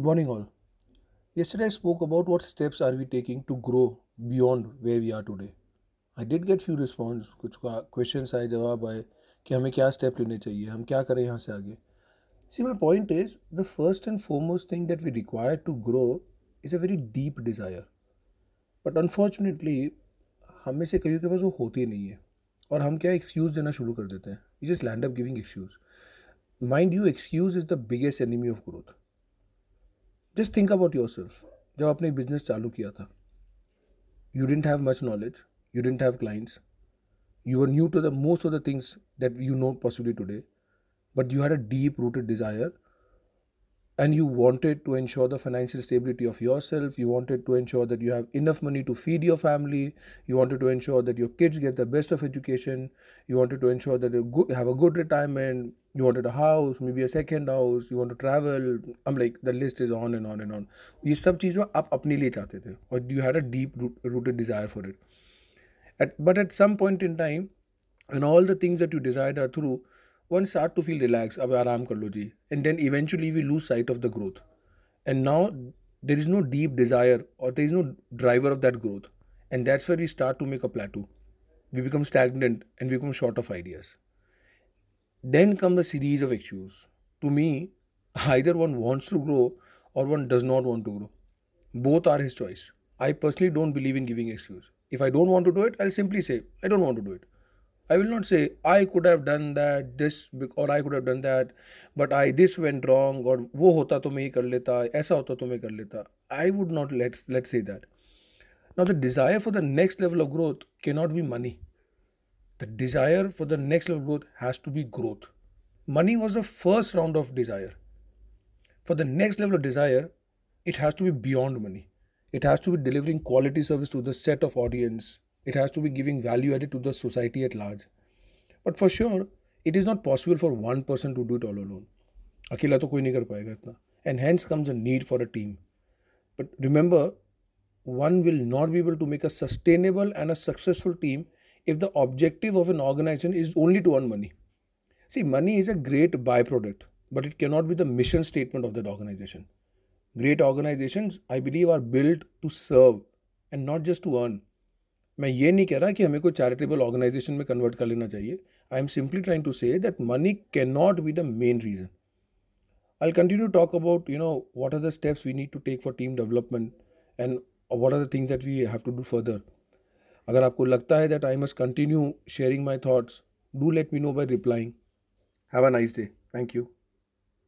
Good morning, all. Yesterday, I spoke about what steps are we taking to grow beyond where we are today. I did get few response, कुछ questions आए जवाब आए कि हमें क्या step लेने चाहिए हम क्या करें यहाँ से आगे See, my point is the first and foremost thing that we require to grow is a very deep desire. But unfortunately, हमें से कई के पास वो होती नहीं है और हम क्या एक्सक्यूज़ देना शुरू कर देते हैं we just land up giving excuse mind you excuse is the biggest enemy of growth just think about your self जब आपने बिजनेस चालू किया था you didn't have much knowledge you didn't have clients you are new to the most of the things that you know possibly today but you had a deep rooted desire and you wanted to ensure the financial stability of yourself you wanted to ensure that you have enough money to feed your family you wanted to ensure that your kids get the best of education you wanted to ensure that you have a good retirement you wanted a house maybe a second house you want to travel i'm like the list is on and on and on ये सब चीज़ें आप अपने लिए चाहते थे और you had a deep rooted desire for it at, but at some point in time when all the things that you desired are through one start to feel relaxed अब आराम कर लो जी and then eventually we lose sight of the growth and now there is no deep desire or there is no driver of that growth and that's where we start to make a plateau we become stagnant and we become short of ideas Then come the series of issues. To me, either one wants to grow or one does not want to grow. Both are his choice. I personally don't believe in giving excuse. If I don't want to do it, I'll simply say, I don't want to do it. I will not say, I could have done that, this, or I could have done that, but I, this went wrong, or wo hota to me kar leta, aisa hota to me kar leta. I would not let, let's say that. Now, the desire for the next level of growth cannot be money. the desire for the next level of growth has to be growth money was the first round of desire for the next level of desire it has to be beyond money it has to be delivering quality service to the set of audience it has to be giving value added to the society at large. But for sure, it is not possible for one person to do it all alone. अकेला तो कोई नहीं कर पाएगा इतना and hence comes a need for a team. But remember, one will not be able to make a sustainable and a successful team if the objective of an organization is only to earn money. See, money is a great byproduct, but it cannot be the mission statement of that organization. Great organizations, I believe, are built to serve and not just to earn. मैं ये नहीं कह रहा कि हमें कोई charitable organisation में convert कर लेना चाहिए I am simply trying to say that money can not be the main reason I continue talk about you know what are the steps we need to take for team development and what are the things that we have to do further अगर आपको लगता है that I must continue sharing my thoughts do let me know by replying have a nice day thank you